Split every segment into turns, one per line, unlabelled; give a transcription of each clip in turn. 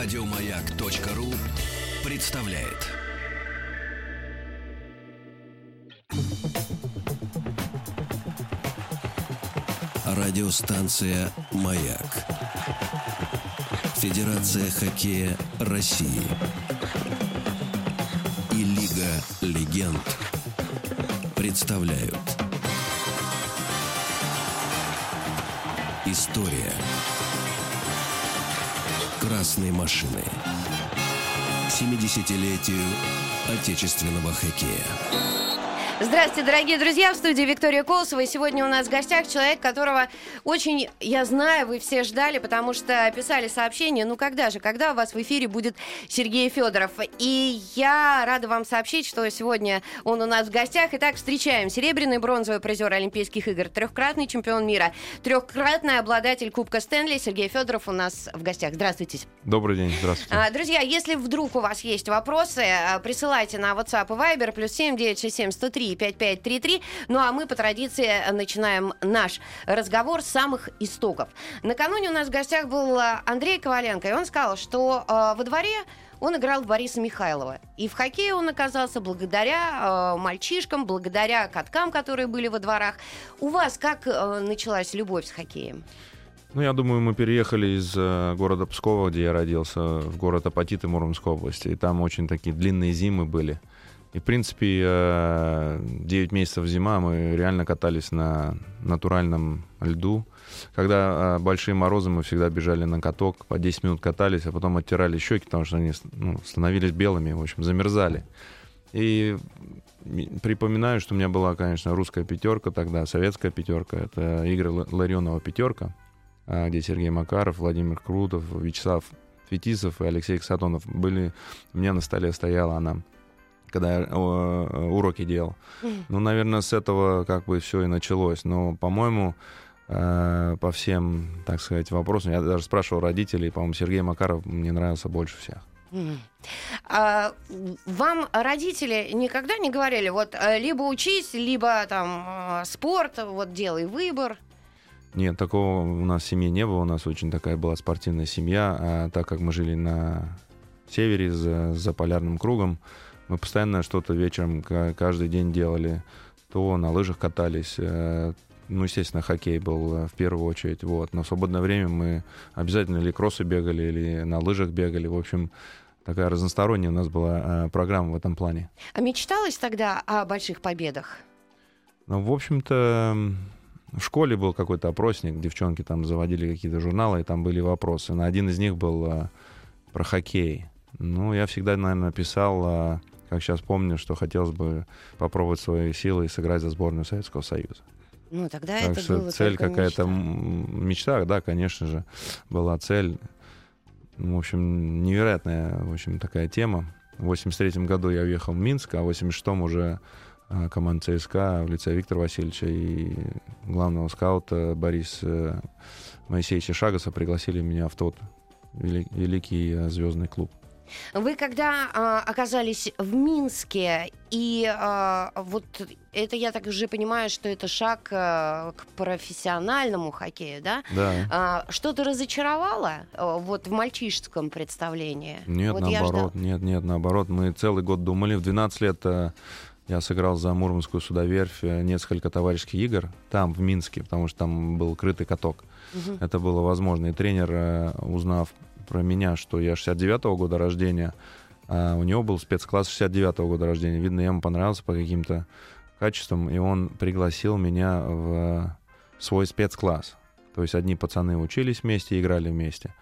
Радиомаяк.ру представляет. Радиостанция «Маяк». Федерация хоккея России. И Лига легенд представляют. История красной машины. 70-летию отечественного хоккея.
Здравствуйте, дорогие друзья, в студии Виктория Колосова. И сегодня у нас в гостях человек, которого очень, я знаю, вы все ждали, потому что писали сообщение, ну когда же, когда у вас в эфире будет Сергей Федоров. И я рада вам сообщить, что сегодня он у нас в гостях. Итак, встречаем серебряный бронзовый призер Олимпийских игр, трехкратный чемпион мира, трехкратный обладатель Кубка Стэнли Сергей Федоров у нас в гостях. Здравствуйте.
Добрый день, здравствуйте. А,
друзья, если вдруг у вас есть вопросы, а, присылайте на WhatsApp и Viber плюс 7 967 103 5533. Ну а мы по традиции начинаем наш разговор с самых истоков. Накануне у нас в гостях был э, Андрей Коваленко, и он сказал, что э, во дворе он играл в Бориса Михайлова. И в хоккее он оказался благодаря э, мальчишкам, благодаря каткам, которые были во дворах. У вас как э, началась любовь с хоккеем?
Ну, я думаю, мы переехали из э, города Пскова, где я родился, в город Апатиты Муромской области. И там очень такие длинные зимы были. И, в принципе, 9 э, месяцев зима мы реально катались на натуральном льду. Когда э, большие морозы, мы всегда бежали на каток, по 10 минут катались, а потом оттирали щеки, потому что они ну, становились белыми, в общем, замерзали. И припоминаю, что у меня была, конечно, русская пятерка тогда, советская пятерка. Это игры Ларионова пятерка, э, где Сергей Макаров, Владимир Крутов, Вячеслав Фетисов и Алексей Ксатонов были. У меня на столе стояла она когда я уроки делал. Ну, наверное, с этого как бы все и началось. Но, по-моему, э, по всем, так сказать, вопросам, я даже спрашивал родителей, по-моему, Сергей Макаров мне нравился больше всех.
А вам родители никогда не говорили, вот э, либо учись, либо там э, спорт, вот делай выбор?
Нет, такого у нас в семье не было. У нас очень такая была спортивная семья. А так как мы жили на севере за, за полярным кругом, мы постоянно что-то вечером каждый день делали. То на лыжах катались, э, ну, естественно, хоккей был э, в первую очередь, вот. Но в свободное время мы обязательно или кроссы бегали, или на лыжах бегали. В общем, такая разносторонняя у нас была э, программа в этом плане.
А мечталось тогда о больших победах?
Ну, в общем-то, в школе был какой-то опросник, девчонки там заводили какие-то журналы, и там были вопросы. На один из них был про хоккей. Ну, я всегда, наверное, писал как сейчас помню, что хотелось бы попробовать свои силы и сыграть за сборную Советского Союза.
Ну, тогда так это
что
было
цель какая-то мечта. да, конечно же, была цель. В общем, невероятная, в общем, такая тема. В 83 году я уехал в Минск, а в 86-м уже а, команда ЦСКА в лице Виктора Васильевича и главного скаута Бориса э, Моисеевича Шагаса пригласили меня в тот великий э, звездный клуб.
Вы когда а, оказались в Минске, и а, вот это я так уже понимаю, что это шаг а, к профессиональному хоккею, да?
Да.
А, что-то разочаровало а, вот в мальчишеском представлении?
Нет,
вот
наоборот, нет, нет, наоборот. Мы целый год думали. В 12 лет а, я сыграл за Мурманскую судоверфь э, несколько товарищеских игр там, в Минске, потому что там был крытый каток. Угу. Это было возможно. И тренер, э, узнав про меня, что я 69-го года рождения, а у него был спецкласс 69-го года рождения. Видно, ему понравился по каким-то качествам, и он пригласил меня в свой спецкласс. То есть одни пацаны учились вместе, играли вместе.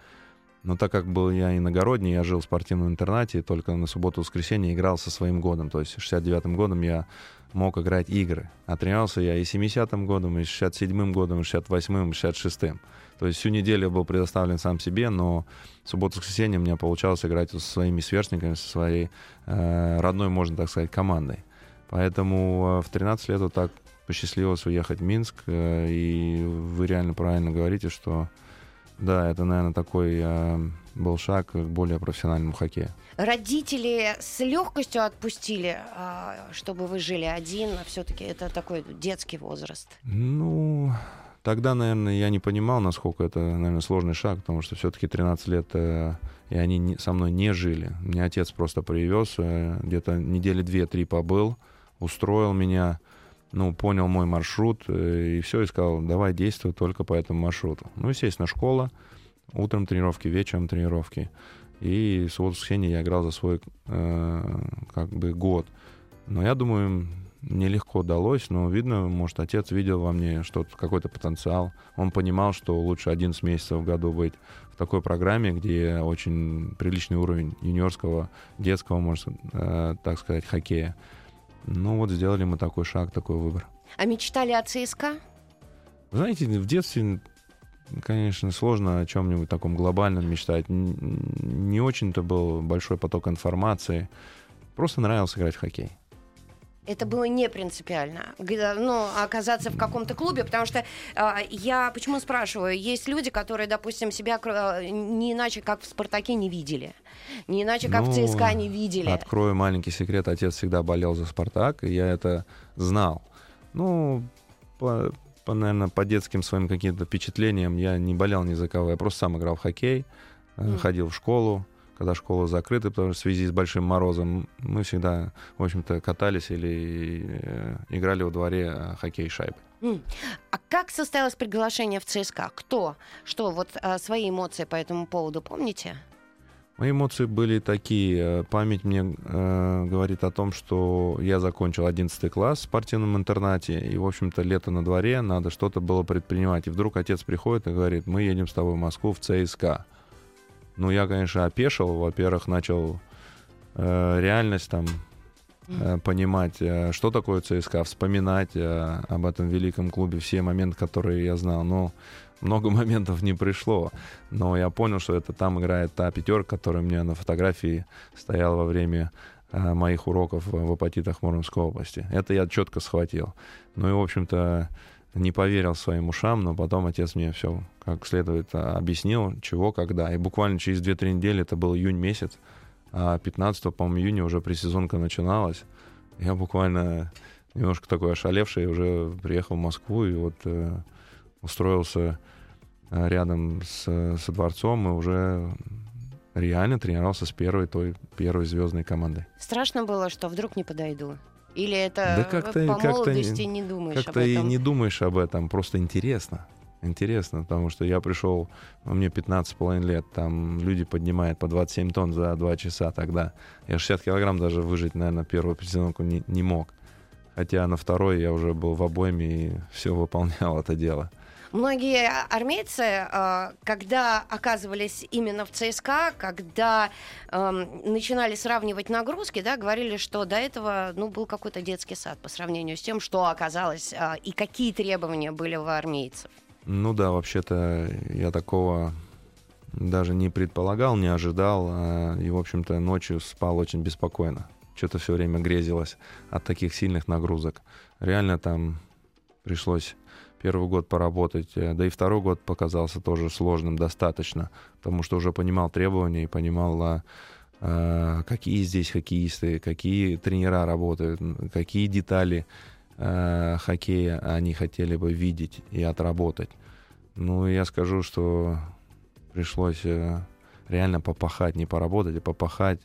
Но так как был я иногородний, я жил в спортивном интернате, и только на субботу-воскресенье играл со своим годом. То есть 69-м годом я мог играть игры. А тренировался я и 70-м годом, и 67-м годом, и 68-м, и 66-м. То есть всю неделю я был предоставлен сам себе, но субботу-воскресенье у меня получалось играть со своими сверстниками, со своей э, родной, можно так сказать, командой. Поэтому э, в 13 лет вот так посчастливилось уехать в Минск, э, и вы реально правильно говорите, что да, это, наверное, такой э, был шаг к более профессиональному хоккею.
Родители с легкостью отпустили, э, чтобы вы жили один, а все-таки это такой детский возраст.
Ну, тогда, наверное, я не понимал, насколько это, наверное, сложный шаг, потому что все-таки 13 лет, э, и они не, со мной не жили. Мне отец просто привез, э, где-то недели две-три побыл, устроил меня, ну, понял мой маршрут, э, и все, и сказал, давай действуй только по этому маршруту. Ну, естественно, школа, утром тренировки, вечером тренировки. И с воскресенья я играл за свой э, как бы год. Но я думаю, нелегко далось, но видно, может, отец видел во мне что-то, какой-то потенциал. Он понимал, что лучше 11 месяцев в году быть в такой программе, где очень приличный уровень юниорского, детского, можно э, так сказать, хоккея. Ну вот сделали мы такой шаг, такой выбор.
А мечтали о ЦСКА?
Знаете, в детстве, конечно, сложно о чем-нибудь таком глобальном мечтать. Не очень-то был большой поток информации. Просто нравилось играть в хоккей
это было не принципиально, ну, оказаться в каком-то клубе, потому что э, я почему спрашиваю, есть люди, которые, допустим, себя э, не иначе, как в «Спартаке» не видели, не иначе, как ну, в ЦСКА не видели.
Открою маленький секрет, отец всегда болел за «Спартак», и я это знал. Ну, по, по, наверное, по детским своим каким-то впечатлениям я не болел ни за кого, я просто сам играл в хоккей, mm. ходил в школу, когда школы закрыты, потому что в связи с большим морозом мы всегда, в общем-то, катались или э, играли во дворе э, хоккей шайбы.
А как состоялось приглашение в ЦСКА? Кто? Что? Вот а, свои эмоции по этому поводу помните?
Мои эмоции были такие. Память мне э, говорит о том, что я закончил 11 класс в спортивном интернате, и, в общем-то, лето на дворе, надо что-то было предпринимать. И вдруг отец приходит и говорит, мы едем с тобой в Москву в ЦСКА. Ну, я, конечно, опешил. Во-первых, начал э, реальность там э, понимать, э, что такое ЦСКА, вспоминать э, об этом великом клубе, все моменты, которые я знал. Но много моментов не пришло. Но я понял, что это там играет та пятерка, которая у меня на фотографии стояла во время э, моих уроков в апатитах Муромской области. Это я четко схватил. Ну и, в общем-то, не поверил своим ушам, но потом отец мне все как следует а, объяснил, чего, когда. И буквально через 2-3 недели, это был июнь месяц, а 15 по-моему, июня уже пресезонка начиналась. Я буквально немножко такой ошалевший уже приехал в Москву и вот э, устроился э, рядом с, со дворцом и уже реально тренировался с первой той первой звездной командой.
Страшно было, что вдруг не подойду. Или это да как-то, по как молодости не думаешь
как-то об этом? и не думаешь об этом, просто интересно. Интересно, потому что я пришел, ну, мне 15,5 лет, там люди поднимают по 27 тонн за 2 часа тогда. Я 60 килограмм даже выжить, наверное, первую презентовку не, не мог. Хотя на второй я уже был в обойме и все выполнял это дело.
Многие армейцы, э, когда оказывались именно в ЦСКА, когда эм, начинали сравнивать нагрузки, да, говорили, что до этого ну, был какой-то детский сад по сравнению с тем, что оказалось э, и какие требования были у армейцев.
Ну да, вообще-то я такого даже не предполагал, не ожидал. А, и, в общем-то, ночью спал очень беспокойно. Что-то все время грезилось от таких сильных нагрузок. Реально там пришлось первый год поработать, э, да и второй год показался тоже сложным достаточно, потому что уже понимал требования и понимал, а, а, какие здесь хоккеисты, какие тренера работают, какие детали э, хоккея они хотели бы видеть и отработать. Ну, я скажу, что пришлось э, реально попахать, не поработать, а попахать.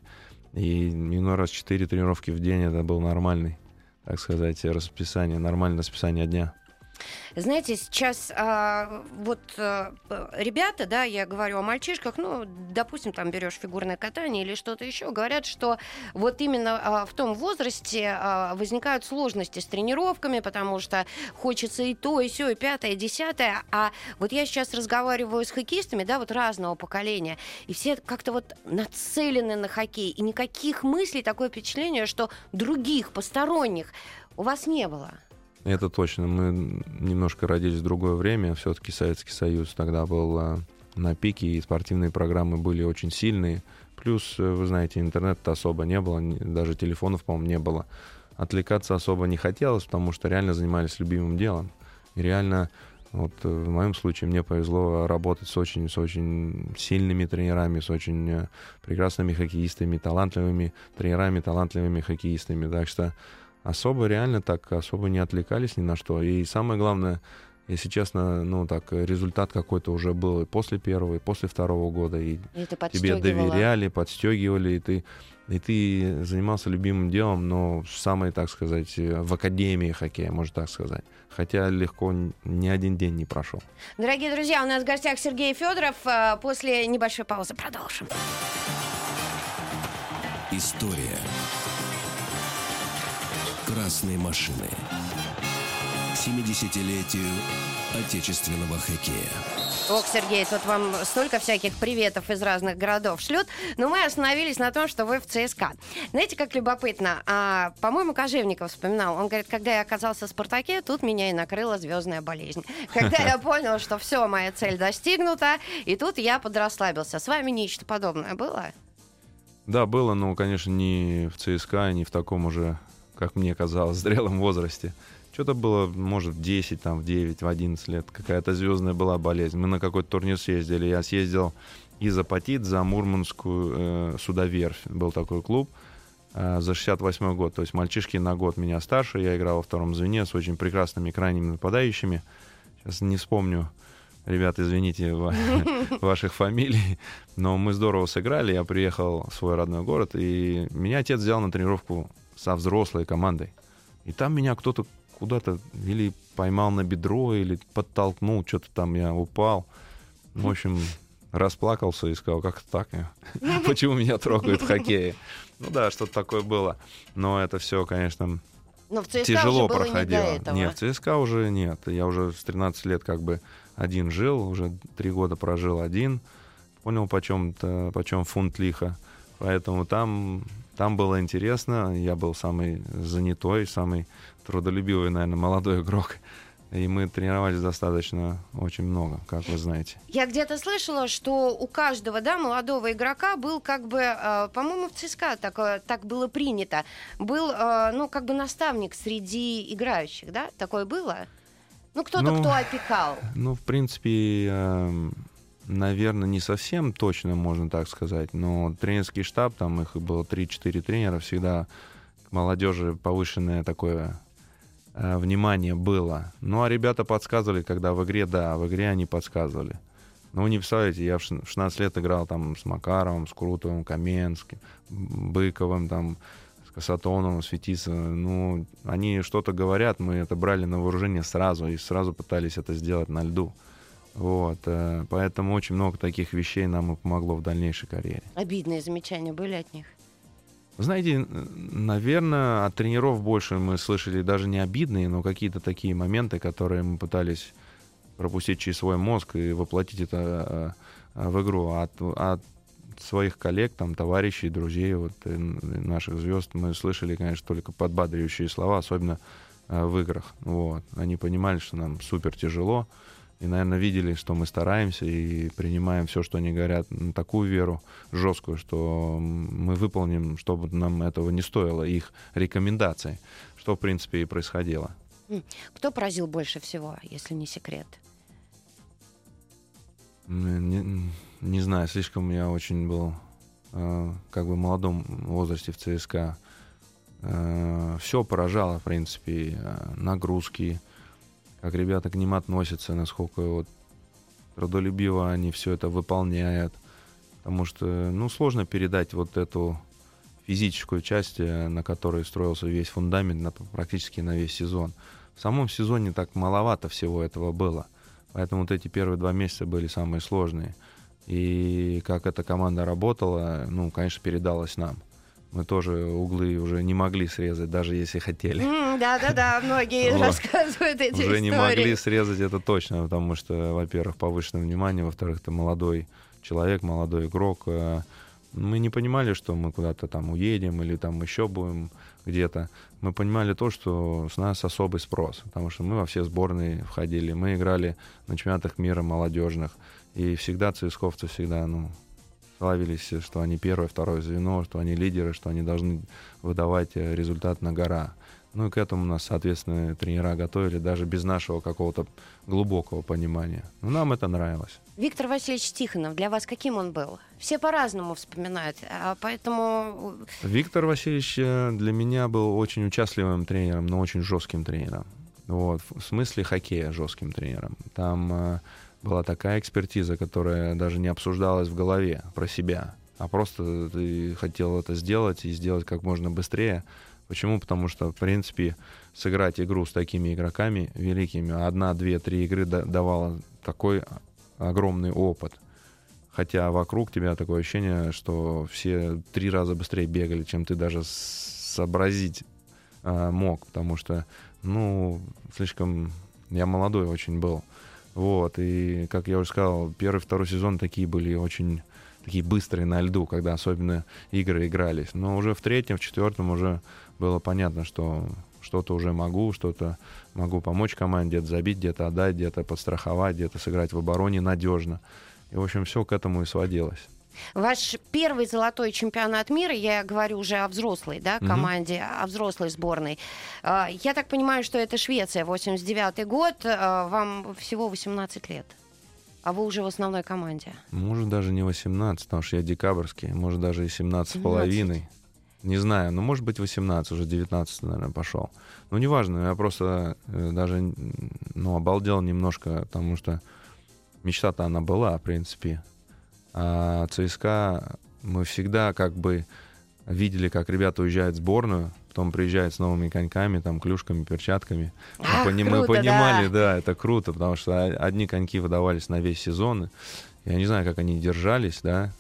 И иной раз 4 тренировки в день это был нормальный, так сказать, расписание, нормальное расписание дня.
Знаете, сейчас а, вот а, ребята, да, я говорю о мальчишках, ну, допустим, там берешь фигурное катание или что-то еще, говорят, что вот именно а, в том возрасте а, возникают сложности с тренировками, потому что хочется и то, и все, и пятое, и десятое. А вот я сейчас разговариваю с хоккеистами, да, вот разного поколения, и все как-то вот нацелены на хоккей, и никаких мыслей, такое впечатление, что других, посторонних у вас не было.
Это точно. Мы немножко родились в другое время. Все-таки Советский Союз тогда был а, на пике, и спортивные программы были очень сильные. Плюс, э, вы знаете, интернета особо не было, даже телефонов, по-моему, не было. Отвлекаться особо не хотелось, потому что реально занимались любимым делом. И реально, вот э, в моем случае мне повезло работать с очень, с очень сильными тренерами, с очень э, прекрасными хоккеистами, талантливыми тренерами, талантливыми хоккеистами. Так что особо реально так особо не отвлекались ни на что. И самое главное, Если честно, ну так, результат какой-то уже был и после первого, и после второго года. И,
И ты
тебе доверяли, подстегивали, и ты, и ты занимался любимым делом, но самой, так сказать, э, в академии хоккея, можно так сказать. Хотя легко ни один день не прошел.
Дорогие друзья, у нас в гостях Сергей Федоров. А, После небольшой паузы продолжим.
История красной машины. К 70-летию отечественного хоккея.
Ох, Сергей, тут вам столько всяких приветов из разных городов шлют. Но мы остановились на том, что вы в ЦСКА. Знаете, как любопытно? А, по-моему, Кожевников вспоминал. Он говорит, когда я оказался в «Спартаке», тут меня и накрыла звездная болезнь. Когда я понял, что все, моя цель достигнута, и тут я подрасслабился. С вами нечто подобное было?
Да, было, но, конечно, не в ЦСКА, не в таком уже, как мне казалось, зрелом возрасте. Что-то было, может, в 10, там, в 9, в 11 лет. Какая-то звездная была болезнь. Мы на какой-то турнир съездили. Я съездил из Апатит за Мурманскую э, судоверфь. Был такой клуб э, за 68 год. То есть мальчишки на год меня старше. Я играл во втором звене с очень прекрасными крайними нападающими. Сейчас не вспомню, ребят, извините, ва- ваших фамилий. Но мы здорово сыграли. Я приехал в свой родной город, и меня отец взял на тренировку со взрослой командой. И там меня кто-то куда-то или поймал на бедро, или подтолкнул, что-то там я упал. В общем, расплакался и сказал, как так? Почему меня трогают в хоккее? Ну да, что-то такое было. Но это все, конечно,
Но в ЦСКА
тяжело
уже
проходило.
не этого.
Нет, в ЦСКА уже нет. Я уже с 13 лет как бы один жил, уже три года прожил один. Понял, почем, почем фунт лиха. Поэтому там, там было интересно. Я был самый занятой, самый трудолюбивый, наверное, молодой игрок. И мы тренировались достаточно очень много, как вы знаете.
Я где-то слышала, что у каждого, да, молодого игрока был как бы, э, по-моему, в ЦСКА такое, так было принято, был, э, ну, как бы наставник среди играющих, да? Такое было? Ну, кто-то,
Ну,
кто опекал.
Ну, в принципе, эм, наверное, не совсем точно, можно так сказать, но тренерский штаб, там их было 3-4 тренера, всегда к молодежи повышенное такое э, внимание было. Ну, а ребята подсказывали, когда в игре, да, в игре они подсказывали. Ну, не представляете, я в шн- в 16 лет играл там с Макаровым, с Крутовым, Каменским, Быковым, там, с Касатоновым, с. Ну, они что-то говорят, мы это брали на вооружение сразу и сразу пытались это сделать на льду. Вот, э, поэтому очень много таких вещей нам и помогло в дальнейшей карьере.
Обидные замечания были от них.
Знаете, наверное, от тренеров больше мы слышали даже не обидные, но какие-то такие моменты, которые мы пытались пропустить через свой мозг и воплотить это э, э, в игру. А От, от своих коллег, там, товарищей, друзей, вот, наших звезд мы слышали, конечно, только подбадривающие слова, особенно в играх. Вот. Они понимали, что нам супер тяжело, и, наверное, видели, что мы стараемся и принимаем все, что они говорят, на такую веру жесткую, что мы выполним, чтобы нам этого не стоило, их рекомендаций, что, в принципе, и происходило.
Кто поразил больше всего, если не секрет?
М, Не, не знаю, слишком я очень был э, как бы в молодом возрасте в ЦСКА. все поражало, в принципе, э, нагрузки, как ребята к ним относятся, насколько вот трудолюбиво они все это выполняют. Потому что, ну, сложно передать вот эту физическую часть, э, на которой строился весь фундамент на, практически на весь сезон. В самом сезоне так маловато всего этого было. Поэтому вот эти первые два месяца были самые сложные. И как эта команда работала, ну, конечно, передалось нам. Мы тоже углы уже не могли срезать, даже если хотели.
Да-да-да, многие
Вот.
рассказывают эти
Уже не
истории.
могли срезать это точно, потому что, во-первых, повышенное внимание, во-вторых, ты молодой человек, молодой игрок. э, Мы не понимали, что мы куда-то там уедем или там еще будем где-то. Мы понимали то, что с нас особый спрос, потому что мы во все сборные входили, мы играли на чемпионатах мира молодежных, и всегда цисковцы всегда, ну, славились, что они первое, второе звено, что они лидеры, что они должны выдавать э, результат на гора. Ну и к этому нас, соответственно, тренера готовили даже без нашего какого-то глубокого понимания. Но нам это нравилось.
Виктор Васильевич Тихонов, для вас каким он был? Все по-разному вспоминают, а поэтому
Виктор Васильевич э, для меня был очень участливым тренером, но очень жестким тренером. Вот, в смысле хоккея жестким тренером. Там э, была такая экспертиза, которая даже не обсуждалась в голове про себя, а просто ты хотел это сделать и сделать как можно быстрее. Почему? Потому что, в принципе, сыграть игру с такими игроками великими, одна, две, три игры давала такой огромный опыт. Хотя вокруг тебя такое ощущение, что все три раза быстрее бегали, чем ты даже сообразить э, мог, потому что, ну, слишком я молодой очень был. Вот, и, как я уже сказал, первый, второй сезон такие были очень такие быстрые на льду, когда особенно игры игрались. Но уже в третьем, в четвертом уже было понятно, что что-то уже могу, что-то могу помочь команде, где-то забить, где-то отдать, где-то подстраховать, где-то сыграть в обороне надежно. И, в общем, все к этому и сводилось.
Ваш первый золотой чемпионат мира, я говорю уже о взрослой да, команде, mm-hmm. о взрослой сборной. А, я так понимаю, что это Швеция, 89 год, а, вам всего 18 лет. А вы уже в основной команде?
Может, даже не 18, потому что я декабрьский. Может, даже и 17 с половиной. Не знаю, ну, может быть, 18, уже 19, наверное, пошел. Ну, неважно, я просто э, даже, ну, обалдел немножко, потому что мечта-то она была, в принципе. А ЦСКА мы всегда как бы видели, как ребята уезжают в сборную, потом приезжают с новыми коньками, там, клюшками, перчатками.
Ах,
мы,
круто,
мы понимали,
да.
да, это круто, потому что одни коньки выдавались на весь сезон. Я не знаю, как они держались, да,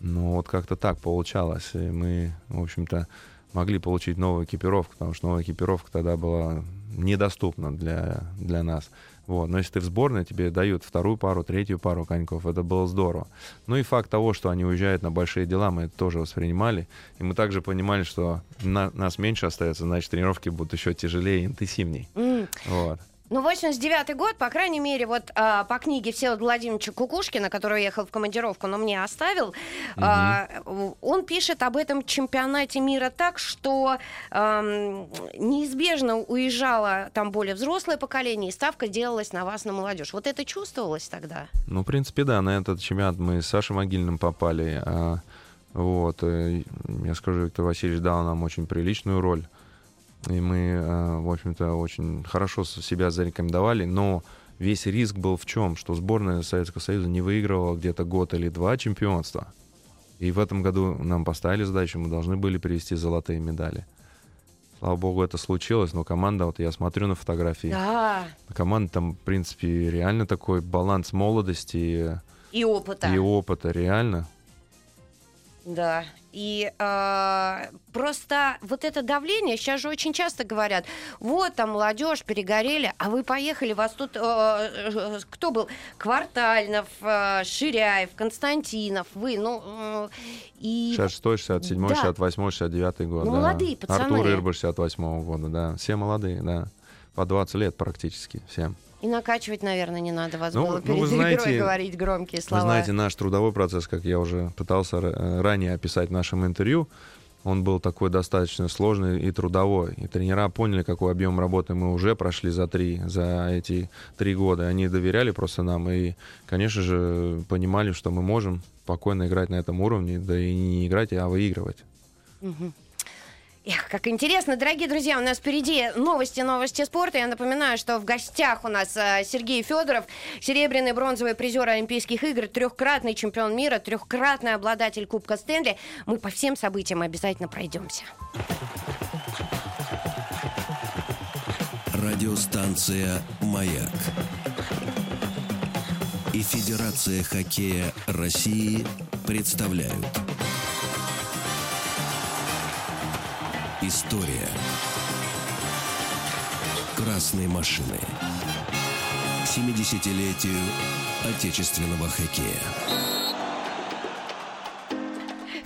но вот как-то так получалось. И мы, в общем-то, могли получить новую экипировку, потому что новая экипировка тогда была недоступна для, для нас. Вот. Но если ты в сборной, тебе дают вторую пару, третью пару коньков. Это было здорово. Ну и факт того, что они уезжают на большие дела, мы это тоже воспринимали. И мы также понимали, что на, нас меньше остается, значит, тренировки будут еще тяжелее и интенсивнее.
Mm.
Вот.
Ну, 89-й год, по крайней мере, вот а, по книге Всеволода Владимировича Кукушкина, который уехал в командировку, но мне оставил, угу. а, он пишет об этом чемпионате мира так, что а, неизбежно уезжало там более взрослое поколение, и ставка делалась на вас, на молодежь. Вот это чувствовалось тогда?
Ну, в принципе, да, на этот чемпионат мы с Сашей Могильным попали. А, вот, э, я скажу, Виктор Васильевич дал нам очень приличную роль. И мы, э, в общем-то, очень хорошо себя зарекомендовали, но весь риск был в чем? Что сборная Советского Союза не выигрывала где-то год или два чемпионства. И в этом году нам поставили задачу, мы должны были привести золотые медали. Слава богу, это случилось, но команда, вот я смотрю на фотографии,
да.
команда там, в принципе, реально такой баланс молодости
и опыта.
И опыта, реально.
Да. И э, просто вот это давление, сейчас же очень часто говорят, вот там молодежь перегорели, а вы поехали, вас тут э, кто был? Квартальнов, э, Ширяев, Константинов, вы, ну э,
и 66, 67, да. 68, 69 год.
Ну,
да.
молодые пацаны.
Артур Ирба 68 года, да. Все молодые, да. По 20 лет практически всем.
И накачивать, наверное, не надо вас ну, было перед ну, вы знаете, игрой говорить громкие слова.
Вы знаете, наш трудовой процесс, как я уже пытался э, ранее описать в нашем интервью, он был такой достаточно сложный и трудовой. И тренера поняли, какой объем работы мы уже прошли за три, за эти три года. Они доверяли просто нам и, конечно же, понимали, что мы можем спокойно играть на этом уровне, да и не играть, а выигрывать.
Угу. Эх, как интересно, дорогие друзья, у нас впереди новости, новости спорта. Я напоминаю, что в гостях у нас э, Сергей Федоров, серебряный бронзовый призер Олимпийских игр, трехкратный чемпион мира, трехкратный обладатель Кубка Стэнли. Мы по всем событиям обязательно пройдемся.
Радиостанция «Маяк» и Федерация хоккея России представляют – История красной машины. К 70-летию отечественного хоккея.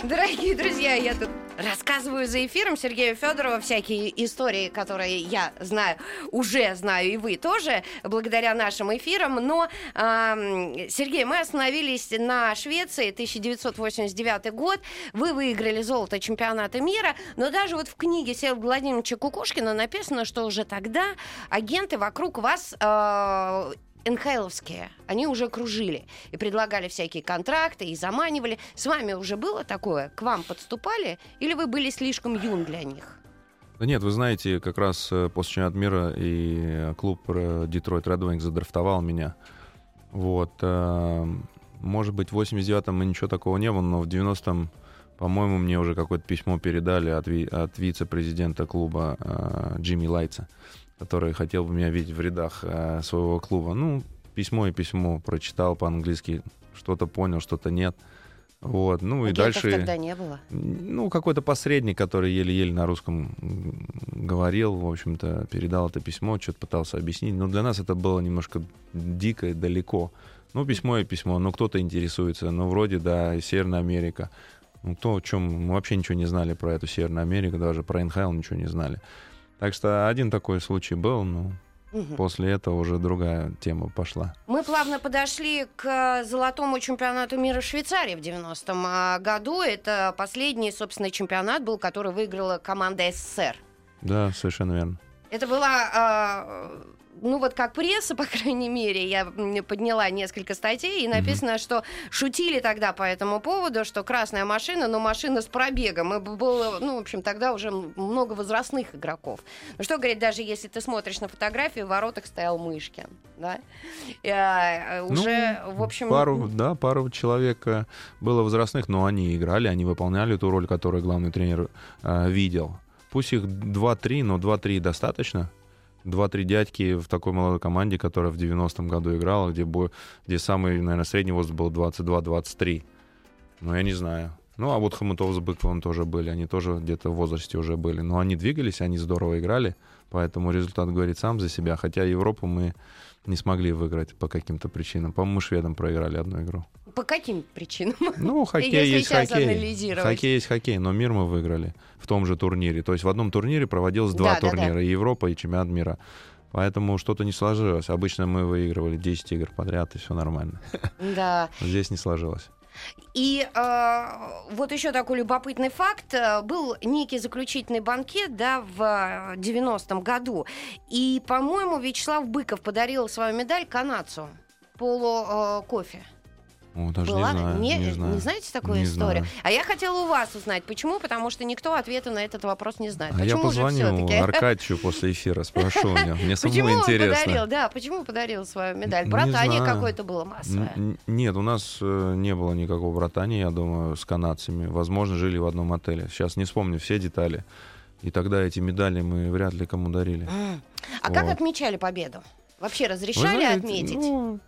Дорогие друзья, я тут рассказываю за эфиром Сергею Федорову всякие истории, которые я знаю, уже знаю, и вы тоже, благодаря нашим эфирам. Но, э, Сергей, мы остановились на Швеции, 1989 год. Вы выиграли золото чемпионата мира, но даже вот в книге Сел Владимировича Кукушкина написано, что уже тогда агенты вокруг вас э, НХЛовские, они уже кружили и предлагали всякие контракты и заманивали. С вами уже было такое? К вам подступали? Или вы были слишком юн для них?
Да нет, вы знаете, как раз э, после чемпионата мира и клуб Детройт Red Wings задрафтовал меня. Вот. Э, может быть, в 89-м ничего такого не было, но в 90-м, по-моему, мне уже какое-то письмо передали от, ви- от вице-президента клуба э, Джимми Лайтса, который хотел бы меня видеть в рядах э, своего клуба. Ну, письмо и письмо прочитал по-английски, что-то понял, что-то нет. Вот, ну и
Агентов
дальше...
тогда не было.
Ну, какой-то посредник, который еле-еле на русском говорил, в общем-то, передал это письмо, что-то пытался объяснить. Но для нас это было немножко дико и далеко. Ну, письмо и письмо, ну, кто-то интересуется. Ну, вроде, да, и Северная Америка. Ну, то, о чем мы вообще ничего не знали про эту Северную Америку, даже про НХЛ ничего не знали. Так что один такой случай был, ну,
Мгм.
после этого уже другая тема пошла.
Мы плавно подошли к золотому чемпионату мира в Швейцарии в 90-м а, году. Это последний, собственно, чемпионат был, который выиграла команда СССР.
Да, совершенно верно.
Это была, а, ну вот как пресса, по крайней мере, я подняла несколько статей, и написано, что шутили тогда по этому поводу, что красная машина, но машина с пробегом. И было, ну, в общем, тогда уже много возрастных игроков. Ну что говорить, даже если ты смотришь на фотографии, в воротах стоял Мышкин, да? И, а, уже,
Ну,
в общем...
Пару, да, пару человек э, было возрастных, но они играли, они выполняли ту роль, которую главный тренер э, видел. Пусть их 2-3, но 2-3 достаточно. 2-3 дядьки в такой молодой команде, которая в 90-м году играла, где, бо- где самый, наверное, средний возраст был 22-23. Ну, я не знаю. Ну, а вот Хомутов с Быковым тоже были, они тоже где-то в возрасте уже были. Но они двигались, они здорово играли, поэтому результат говорит сам за себя. Хотя Европу мы не смогли выиграть по каким-то причинам. По-моему, шведам проиграли одну игру.
По каким причинам?
Ну, хоккей
Если
есть хоккей. Хоккей есть хоккей, но мир мы выиграли в том же турнире. То есть в одном турнире проводилось два
Да, да,
турнира, и Европа, и чемпионат мира. Поэтому что-то не сложилось. Обычно мы выигрывали 10 игр подряд, и все нормально.
Да.
Здесь не сложилось.
И э, вот еще такой любопытный факт. Э, Был некий заключительный банкет да, в э, 90-м году. И, по-моему, Вячеслав Быков подарил свою медаль канадцу. Полу э, кофе.
О, даже
Была?
не знаю.
не,
не, знаю.
знаете такую
Не
историю?
знаю.
А я хотела у вас узнать, почему? Потому что никто ответа на этот вопрос не знает.
А я
почему же
позвоню? Аркадьевичу после эфира, спрошу у него. Мне
Почему
самому
он
интересно.
подарил? Да, почему подарил свою медаль?
Не
Братание какое-то было массовое.
Н- Нет, у нас э, не было никакого братания, я думаю, с канадцами. Возможно, жили в одном отеле. Сейчас не вспомню все детали. И тогда эти медали мы вряд ли кому дарили.
А как отмечали победу? Вообще разрешали
знаете,
отметить?
ну,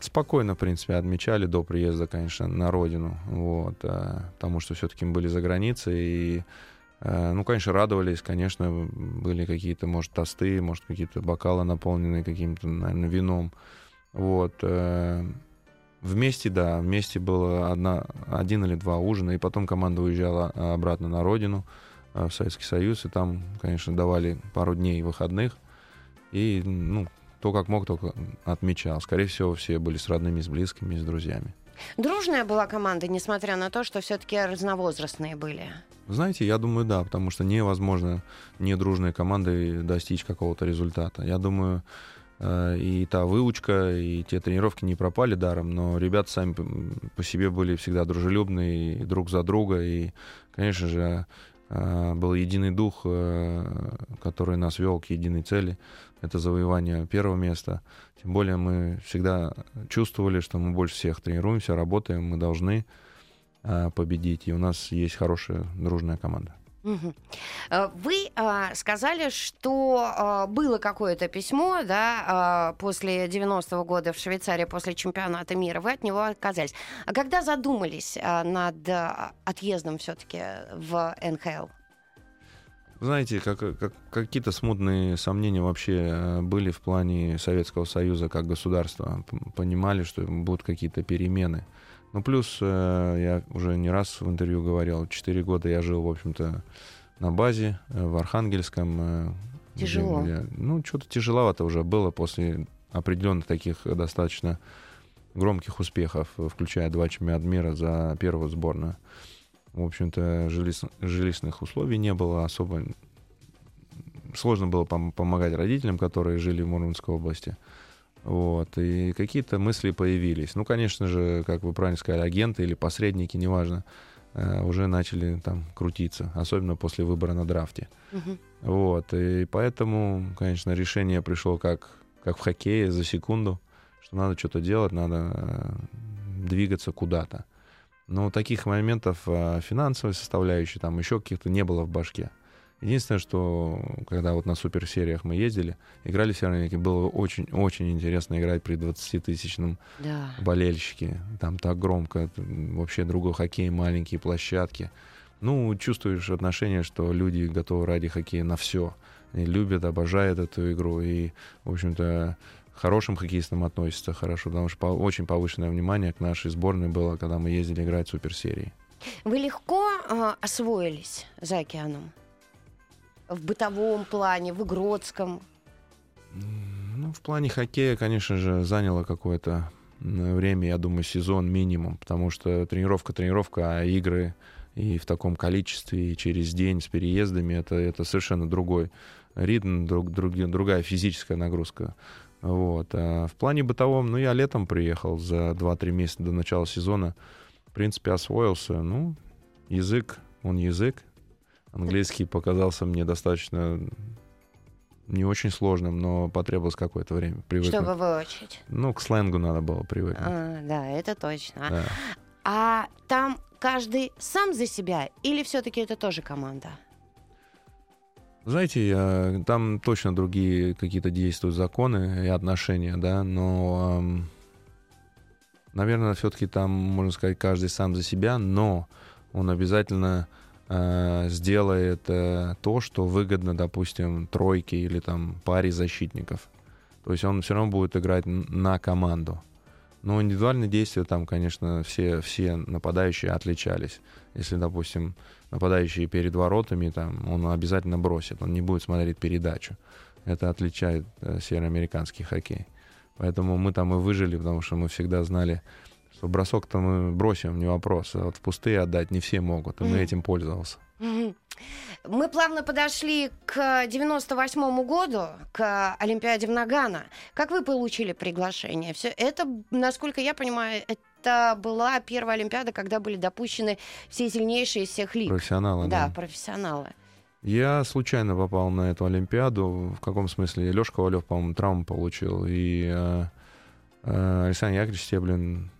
спокойно, в принципе, отмечали до приезда, конечно, на родину. Вот, э, потому что все-таки мы были за границей. И, э, ну, конечно, радовались, конечно, были какие-то, может, тосты, может, какие-то бокалы, наполненные каким-то, наверное, вином. Вот. э, Вместе, да, вместе было одна, один или два ужина, и потом команда уезжала обратно на родину, в Советский Союз, и там, конечно, давали пару дней выходных, и, ну, то, как мог, только отмечал. Скорее всего, все были с родными, с близкими, с друзьями.
Дружная была команда, несмотря на то, что все-таки разновозрастные были.
Знаете, я думаю, да, потому что невозможно недружной командой достичь какого-то результата. Я думаю, э, и та выучка, и те тренировки не пропали даром, но ребята сами по- себе были всегда дружелюбные и друг за друга, и, конечно же, был единый дух, э, который нас вел к единой цели. Это завоевание первого места. Тем более мы всегда чувствовали, что мы больше всех тренируемся, работаем, мы должны э, победить. И у нас есть хорошая дружная команда.
Э, Вы а, сказали, что а, было какое-то письмо, да, а, после 90-го года в Швейцарии, после чемпионата мира, вы от него отказались. А когда задумались а, над а, отъездом все-таки в НХЛ?
Знаете, как, как- какие-то смутные сомнения вообще э, были в плане Советского Союза как государства. Понимали, что будут какие-то перемены. Ну, плюс, э, я уже не раз в интервью говорил, 4 года я жил, в общем-то, на базе э, в Архангельском. э, где-
Тяжело.
где- ну, что-то тяжеловато уже было после определенных таких достаточно громких успехов, включая два чемпионата мира за первую сборную. В общем-то, жилищ- жилищных условий не было особо. Сложно было пом- помогать родителям, которые жили в Мурманской области. Вот. И какие-то мысли появились. Ну, конечно же, как вы правильно сказали, агенты или посредники, неважно, э, уже начали там крутиться, особенно после выбора на драфте.
Мгм.
Вот, и поэтому, конечно, решение пришло как, как в хоккее за секунду, что надо что-то делать, надо э, двигаться куда-то. Но таких моментов э, финансовой составляющей, там еще каких-то не было в башке. Единственное, что когда вот на суперсериях мы ездили, играли в Северной было очень-очень интересно играть при 20-тысячном да. болельщике. Там так громко, вообще другой хоккей, маленькие площадки. Ну, чувствуешь отношение, что люди готовы ради хоккея на все. И любят, обожают эту игру. И, в общем-то, хорошим хоккеистам относятся хорошо, потому что очень повышенное внимание к нашей сборной было, когда мы ездили играть в суперсерии.
Вы легко э, освоились за океаном? В бытовом плане, в игротском?
Ну, в плане хоккея, конечно же, заняло какое-то время, я думаю, сезон минимум, потому что тренировка, тренировка, а игры и в таком количестве, и через день с переездами, это, это совершенно другой ритм, друг, друг, другая физическая нагрузка. Вот. А в плане бытовом, ну, я летом приехал за 2-3 месяца до начала сезона. В принципе, освоился. Ну, язык, он язык. Английский показался мне достаточно не очень сложным, но потребовалось какое-то время привыкнуть.
Чтобы выучить.
Ну, к сленгу надо было привыкнуть.
А, да, это точно. Да. А там каждый сам за себя или все-таки это тоже команда?
Знаете, там точно другие какие-то действуют законы и отношения, да, но, наверное, все-таки там, можно сказать, каждый сам за себя, но он обязательно э, сделает э, то, что выгодно, допустим, тройке или там паре защитников. То есть он все равно будет играть на команду. Но индивидуальные действия там, конечно, все, все нападающие отличались. Если, допустим, нападающий перед воротами, там, он обязательно бросит, он не будет смотреть передачу. Это отличает э, североамериканский хоккей. Поэтому мы там и выжили, потому что мы всегда знали, что бросок-то мы бросим, не вопрос. А вот в пустые отдать не все могут, и мы этим пользовался.
Мы плавно подошли к 98 году, к Олимпиаде в Нагано. Как вы получили приглашение? Все это, насколько я понимаю, это была первая Олимпиада, когда были допущены все сильнейшие из всех лиг.
Профессионалы,
да. Да, профессионалы.
Я случайно попал на эту Олимпиаду. В каком смысле? Лешка Ковалев, по-моему, травму получил. И э, э, Александр Яковлевич Стеблин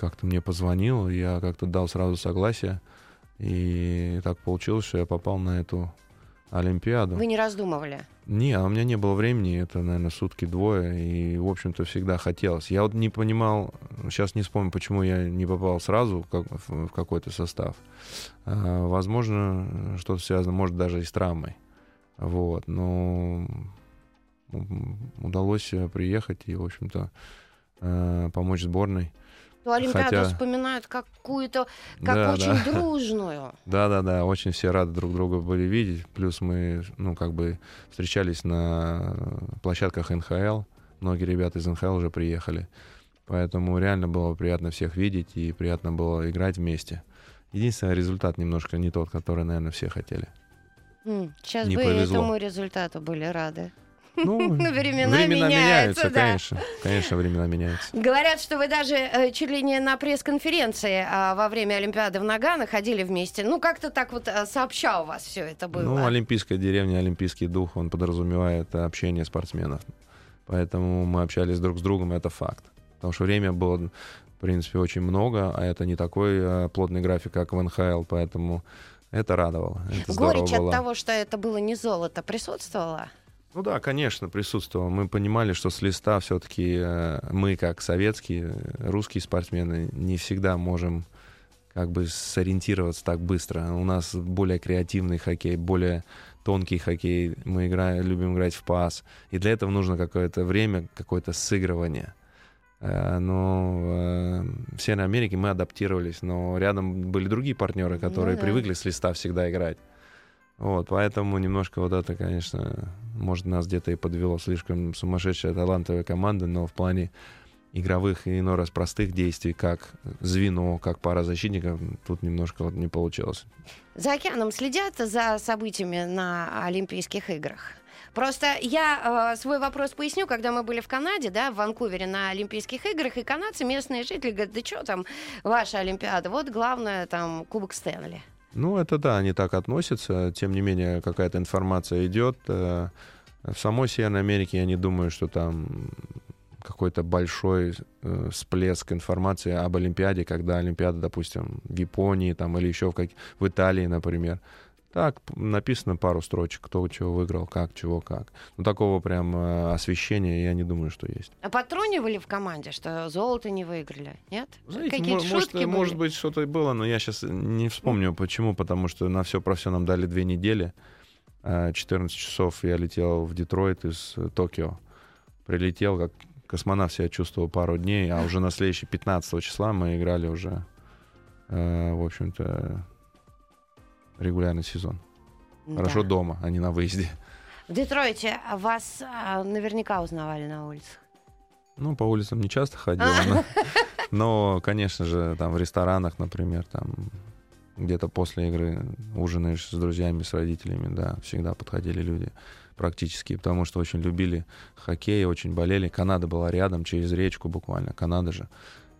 как-то мне позвонил. Я как-то дал сразу согласие. И так получилось, что я попал на эту Олимпиаду.
Вы не раздумывали?
Не, а у меня не было времени, это, наверное, сутки двое, и, в общем-то, всегда хотелось. Я вот не понимал, сейчас не вспомню, почему я не попал сразу в, какой-то состав. А, возможно, что-то связано, может, даже и с травмой. Вот, но удалось приехать и, в общем-то, а, помочь сборной.
То Олимпиаду Хотя... вспоминают какую-то, как да, очень да. дружную.
Да-да-да, очень все рады друг друга были видеть. Плюс мы, ну, как бы встречались на площадках НХЛ. Многие ребята из НХЛ уже приехали. Поэтому реально было приятно всех видеть и приятно было играть вместе. Единственный результат немножко не тот, который, наверное, все хотели.
Сейчас не бы повезло. этому результату были рады.
Ну, ну времена, времена меняются, меняются да. конечно. Конечно, времена меняются.
Говорят, что вы даже э, чуть ли не на пресс-конференции э, во время Олимпиады в Нагано ходили вместе. Ну, как-то так вот э, сообща у вас все это было.
Ну, Олимпийская деревня, Олимпийский дух, он подразумевает общение спортсменов. Поэтому мы общались друг с другом, это факт. Потому что время было, в принципе, очень много, а это не такой э, плотный график, как в НХЛ, поэтому это радовало. Это
Горечь от того, что это было не золото, присутствовала?
Ну да, конечно, присутствовал. Мы понимали, что с листа все-таки э, мы, как советские, русские спортсмены, не всегда можем как бы сориентироваться так быстро. У нас более креативный хоккей, более тонкий хоккей. Мы играем, любим играть в пас. И для этого нужно какое-то время, какое-то сыгрывание. Э, но э, в Северной Америке мы адаптировались, но рядом были другие партнеры, которые ну, да. привыкли с листа всегда играть. Вот, поэтому немножко вот это, конечно, может, нас где-то и подвело слишком сумасшедшая талантливая команда, но в плане игровых и иной раз простых действий, как звено, как пара защитников, тут немножко вот не получилось.
За океаном следят за событиями на Олимпийских играх? Просто я э, свой вопрос поясню, когда мы были в Канаде, да, в Ванкувере на Олимпийских играх, и канадцы, местные жители говорят, да что там ваша Олимпиада, вот главное там Кубок Стэнли.
Ну, это да, они так относятся. Тем не менее, какая-то информация идет. Э, в самой Северной Америке я не думаю, что там какой-то большой э, всплеск информации об Олимпиаде, когда Олимпиада, допустим, в Японии там, или еще в, как... в Италии, например. Так, написано пару строчек, кто чего выиграл, как, чего, как. Но такого прям э, освещения я не думаю, что есть.
А потронивали в команде, что золото не выиграли? Нет?
Знаете,
Какие-то
мо-
шутки
может,
были?
может быть, что-то и было, но я сейчас не вспомню, почему. Потому что на все про все нам дали две недели. Э, 14 часов я летел в Детройт из э, Токио. Прилетел, как космонавт себя чувствовал пару дней, а уже на следующий 15 числа мы играли уже, э, в общем-то, регулярный сезон.
Да.
Хорошо дома, а не на выезде.
В Детройте вас а, наверняка узнавали на улицах.
Ну, по улицам не часто ходил,
А.
но, но, конечно же, там в ресторанах, например, там где-то после игры ужинаешь с друзьями, с родителями, да, всегда подходили люди практически, потому что очень любили хоккей, очень болели. Канада была рядом, через речку буквально, Канада же.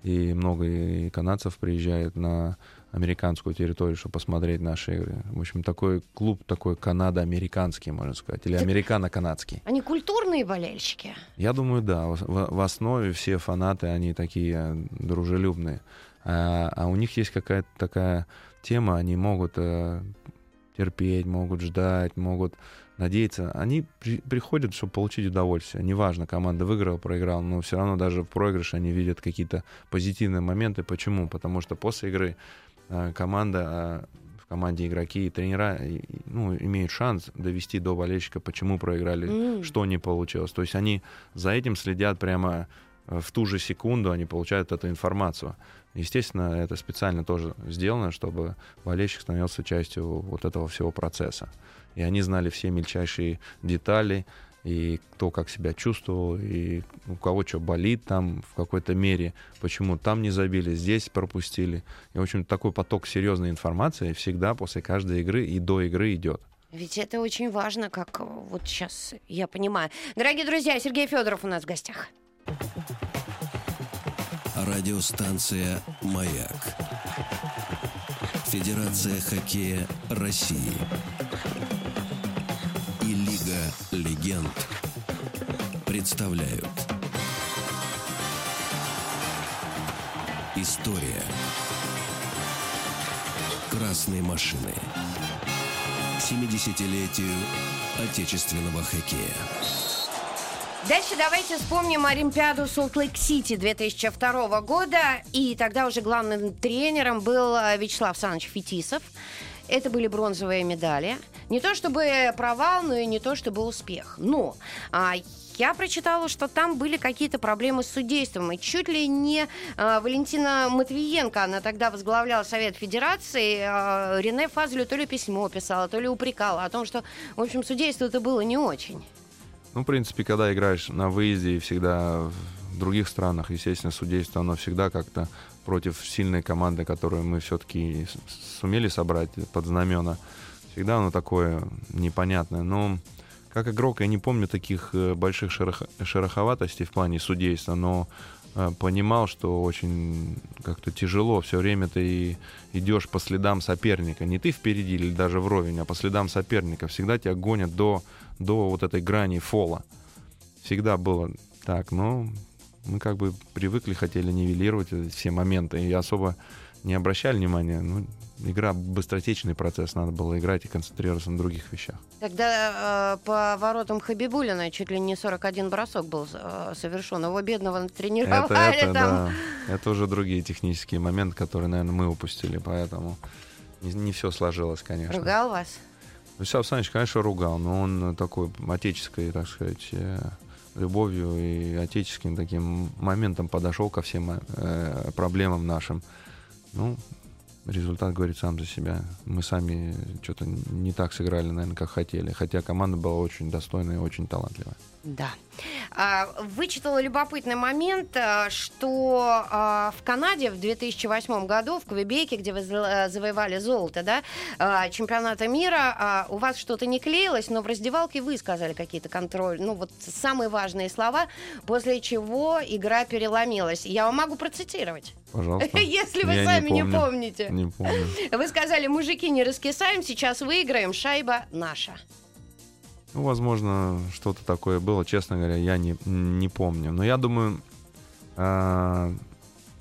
И много и канадцев приезжает на американскую территорию, чтобы посмотреть наши игры. В общем, такой клуб такой канадо-американский, можно сказать, или американо-канадский.
Они культурные болельщики.
Я думаю, да. В, в- основе все фанаты, они такие дружелюбные. А, а у них есть какая-то такая тема, они могут э, терпеть, могут ждать, могут надеяться. Они при- приходят, чтобы получить удовольствие. Неважно, команда выиграла, проиграла, но все равно даже в проигрыше они видят какие-то позитивные моменты. Почему? Потому что после игры команда, э, в команде игроки и тренера ну, имеют шанс довести до болельщика, почему проиграли,
М.
что не получилось. То есть они за этим следят прямо э, в ту же секунду, они получают эту информацию. Естественно, это специально тоже сделано, чтобы болельщик становился частью вот этого всего процесса. И они знали все мельчайшие детали, и кто как себя чувствовал, и у кого что болит там в какой-то мере, почему там не забили, здесь пропустили. И, в общем, такой поток серьезной информации всегда после каждой игры и до игры идет.
Ведь это очень важно, как э, вот сейчас я понимаю. Дорогие друзья, Сергей Федоров у нас в гостях.
Радиостанция «Маяк». Федерация хоккея России. И Лига легенд представляют. История красной машины. 70-летию отечественного хоккея.
Дальше давайте вспомним Олимпиаду Солт-Лейк-Сити 2002 года. И тогда уже главным тренером был э, Вячеслав Александрович Фетисов. Это были бронзовые медали. Не то чтобы провал, но и не то чтобы успех. Но а, я прочитала, что там были какие-то проблемы с судейством. И чуть ли не а, Валентина Матвиенко, она тогда возглавляла Совет Федерации, а, Рене Фазлю то ли письмо писала, то ли упрекала о том, что, в общем, судейство это было не очень.
Ну, в принципе, когда играешь на выезде и всегда в других странах, естественно, судейство, оно всегда как-то против сильной команды, которую мы все-таки сумели собрать под знамена. Всегда оно такое непонятное. Но как игрок я не помню таких э, больших шерох- шероховатостей в плане судейства, но э, понимал, что очень как-то тяжело. Все время ты идешь по следам соперника. Не ты впереди или даже вровень, а по следам соперника. Всегда тебя гонят до, до вот этой грани фола. Всегда было так, но мы как бы привыкли, хотели нивелировать все моменты. И особо не обращали внимания. Ну, игра быстротечный процесс, надо было играть и концентрироваться на других вещах.
Тогда э, по воротам Хабибулина чуть ли не 41 бросок был э, совершен. Его бедного тренировали
Это, это,
там.
да, это уже другие технические моменты, которые, наверное, мы упустили, поэтому не, все сложилось, конечно.
Ругал вас?
Вячеслав Александрович, конечно, ругал, но он такой отеческой, так сказать, э, любовью и отеческим таким моментом подошел ко всем э, проблемам нашим. Ну, результат говорит сам за себя. Мы сами что-то не так сыграли, наверное, как хотели. Хотя команда была очень достойная и очень талантливая.
Да. А, Вычитала любопытный момент, а, что а, в Канаде в 2008 году, в Квебеке, где вы за- завоевали золото, да, а, чемпионата мира, у вас что-то не клеилось, но в раздевалке вы сказали какие-то контроль, ну вот самые важные слова, после чего игра переломилась. Я вам могу процитировать,
Пожалуйста.
если вы
Я
сами не
помню.
помните.
Не помню.
Вы сказали, мужики, не раскисаем, сейчас выиграем, шайба наша.
Ну, возможно, что-то такое было, честно говоря, я не, не помню. Но я думаю, а,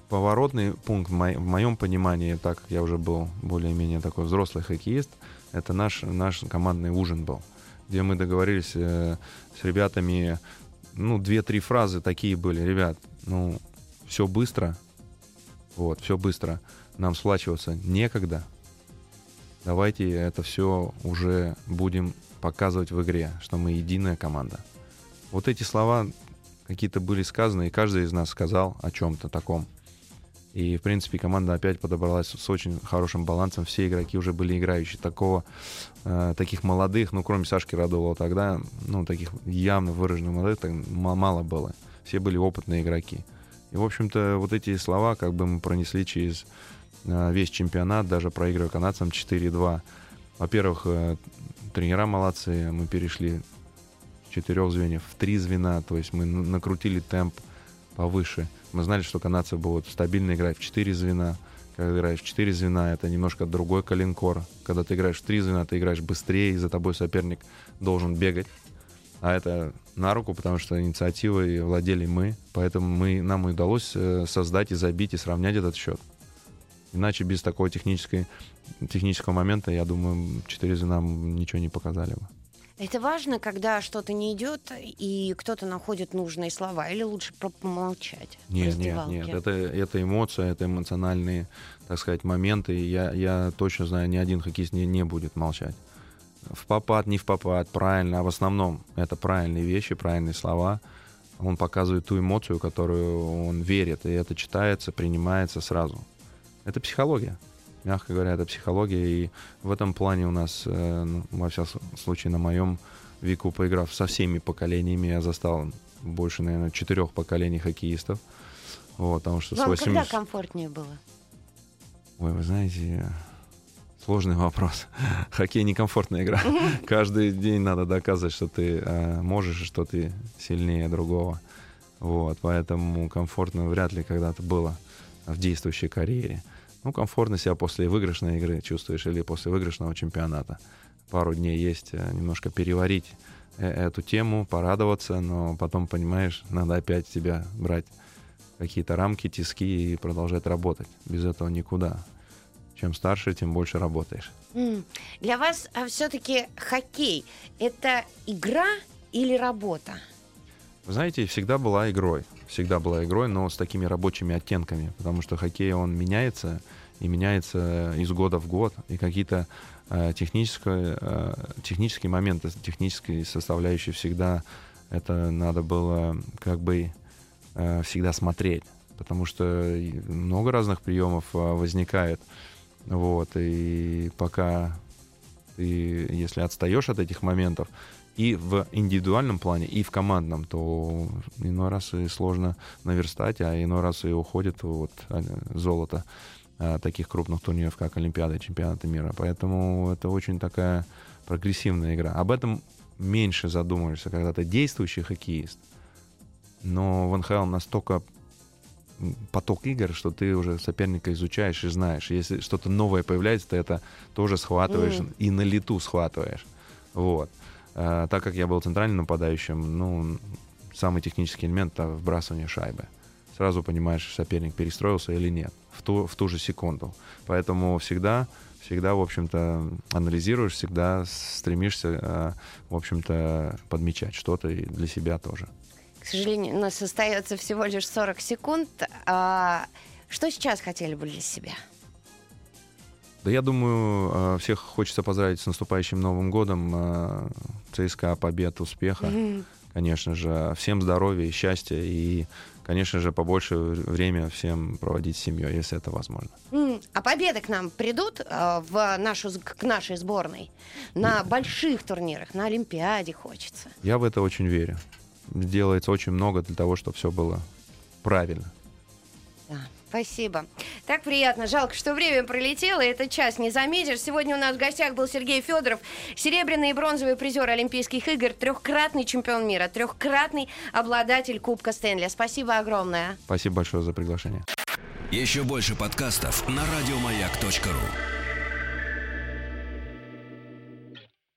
поворотный пункт в, мо- в моем понимании, так как я уже был более-менее такой взрослый хоккеист, это наш, наш командный ужин был, где мы договорились э, с ребятами, ну, две-три фразы такие были. Ребят, ну, все быстро, вот, все быстро. Нам сплачиваться некогда. Давайте это все уже будем показывать в игре, что мы единая команда. Вот эти слова какие-то были сказаны, и каждый из нас сказал о чем-то таком. И, в принципе, команда опять подобралась с очень хорошим балансом. Все игроки уже были играющие. Такого, э, таких молодых, ну, кроме Сашки Радулова тогда, ну, таких явно выраженных молодых так ма- мало было. Все были опытные игроки. И, в общем-то, вот эти слова как бы мы пронесли через э, весь чемпионат, даже проигрывая канадцам 4-2. Во-первых, э, тренера молодцы, мы перешли с четырех звеньев в три звена, то есть мы накрутили темп повыше. Мы знали, что канадцы будут стабильно играть в четыре звена. Когда играешь в четыре звена, это немножко другой коленкор. Когда ты играешь в три звена, ты играешь быстрее, и за тобой соперник должен бегать. А это на руку, потому что инициативой владели мы. Поэтому мы, нам удалось э, создать и забить, и сравнять этот счет. Иначе без такого технической, технического момента, я думаю, четыре звена м, ничего не показали бы.
Это важно, когда что-то не идет, и кто-то находит нужные слова, или лучше помолчать?
Нет, нет, нет. Это, это эмоция, это эмоциональные, так сказать, моменты. Я, я точно знаю, ни один хоккеист не, не будет молчать. В попад, не в попад, правильно. А в основном это правильные вещи, правильные слова. Он показывает ту эмоцию, которую он верит. И это читается, принимается сразу. Это психология. Мягко говоря, это психология. И в этом плане у нас, э, ну, во всяком случае, на моем веку, поиграв со всеми поколениями, я застал больше, наверное, четырех поколений хоккеистов. Вот, потому что
Вам
80...
когда комфортнее было?
Ой, вы знаете, сложный вопрос. Хоккей некомфортная игра. Каждый день надо доказывать, что ты э, можешь, что ты сильнее другого. Вот, поэтому комфортно вряд ли когда-то было в действующей карьере. Ну, комфортно себя после выигрышной игры чувствуешь или после выигрышного чемпионата. Пару дней есть э, немножко переварить э, эту тему, порадоваться, но потом, понимаешь, надо опять себя брать какие-то рамки, тиски и продолжать работать. Без этого никуда. Чем старше, тем больше работаешь.
Для вас все-таки хоккей это игра или работа?
Вы знаете, всегда была игрой. Всегда была игрой, но с такими рабочими оттенками. Потому что хоккей, он меняется, и меняется из года в год. И какие-то э, технические, э, технические моменты, технические составляющие всегда это надо было как бы э, всегда смотреть. Потому что много разных приемов э, возникает. Вот, и пока ты, если отстаешь от этих моментов, и в индивидуальном плане, и в командном, то иной раз и сложно наверстать, а иной раз и уходит вот а, золото а, таких крупных турниров, как Олимпиада и Чемпионаты мира. Поэтому это очень такая прогрессивная игра. Об этом меньше задумываешься, когда ты действующий хоккеист. Но в НХЛ настолько поток игр, что ты уже соперника изучаешь и знаешь. Если что-то новое появляется, ты это тоже схватываешь
Мгм.
и на лету схватываешь. Вот. А, так как я был центральным нападающим, ну, самый технический элемент — это вбрасывание шайбы. Сразу понимаешь, соперник перестроился или нет в ту, в ту же секунду. Поэтому всегда, всегда, в общем-то, анализируешь, всегда стремишься, а, в общем-то, подмечать что-то и для себя тоже.
К сожалению, у нас остается всего лишь 40 секунд. А, что сейчас хотели бы для себя?
Да я думаю, э, всех хочется поздравить с наступающим Новым годом. э, ЦСКА, побед, успеха.
Мгм.
Конечно же, всем здоровья и счастья. И, конечно же, побольше время всем проводить с семьей, если это возможно.
М, А победы к нам придут а, в нашу, к нашей сборной? На больших турнирах, на Олимпиаде хочется.
Я в это очень верю. Делается очень много для того, чтобы все было правильно.
Да, спасибо. Так приятно. Жалко, что время пролетело, и этот час не заметишь. Сегодня у нас в гостях был Сергей Федоров, серебряный и бронзовый призер Олимпийских игр, трехкратный чемпион мира, трехкратный обладатель Кубка Стэнли. Спасибо огромное.
Спасибо большое за приглашение.
Еще больше подкастов на радиомаяк.ру.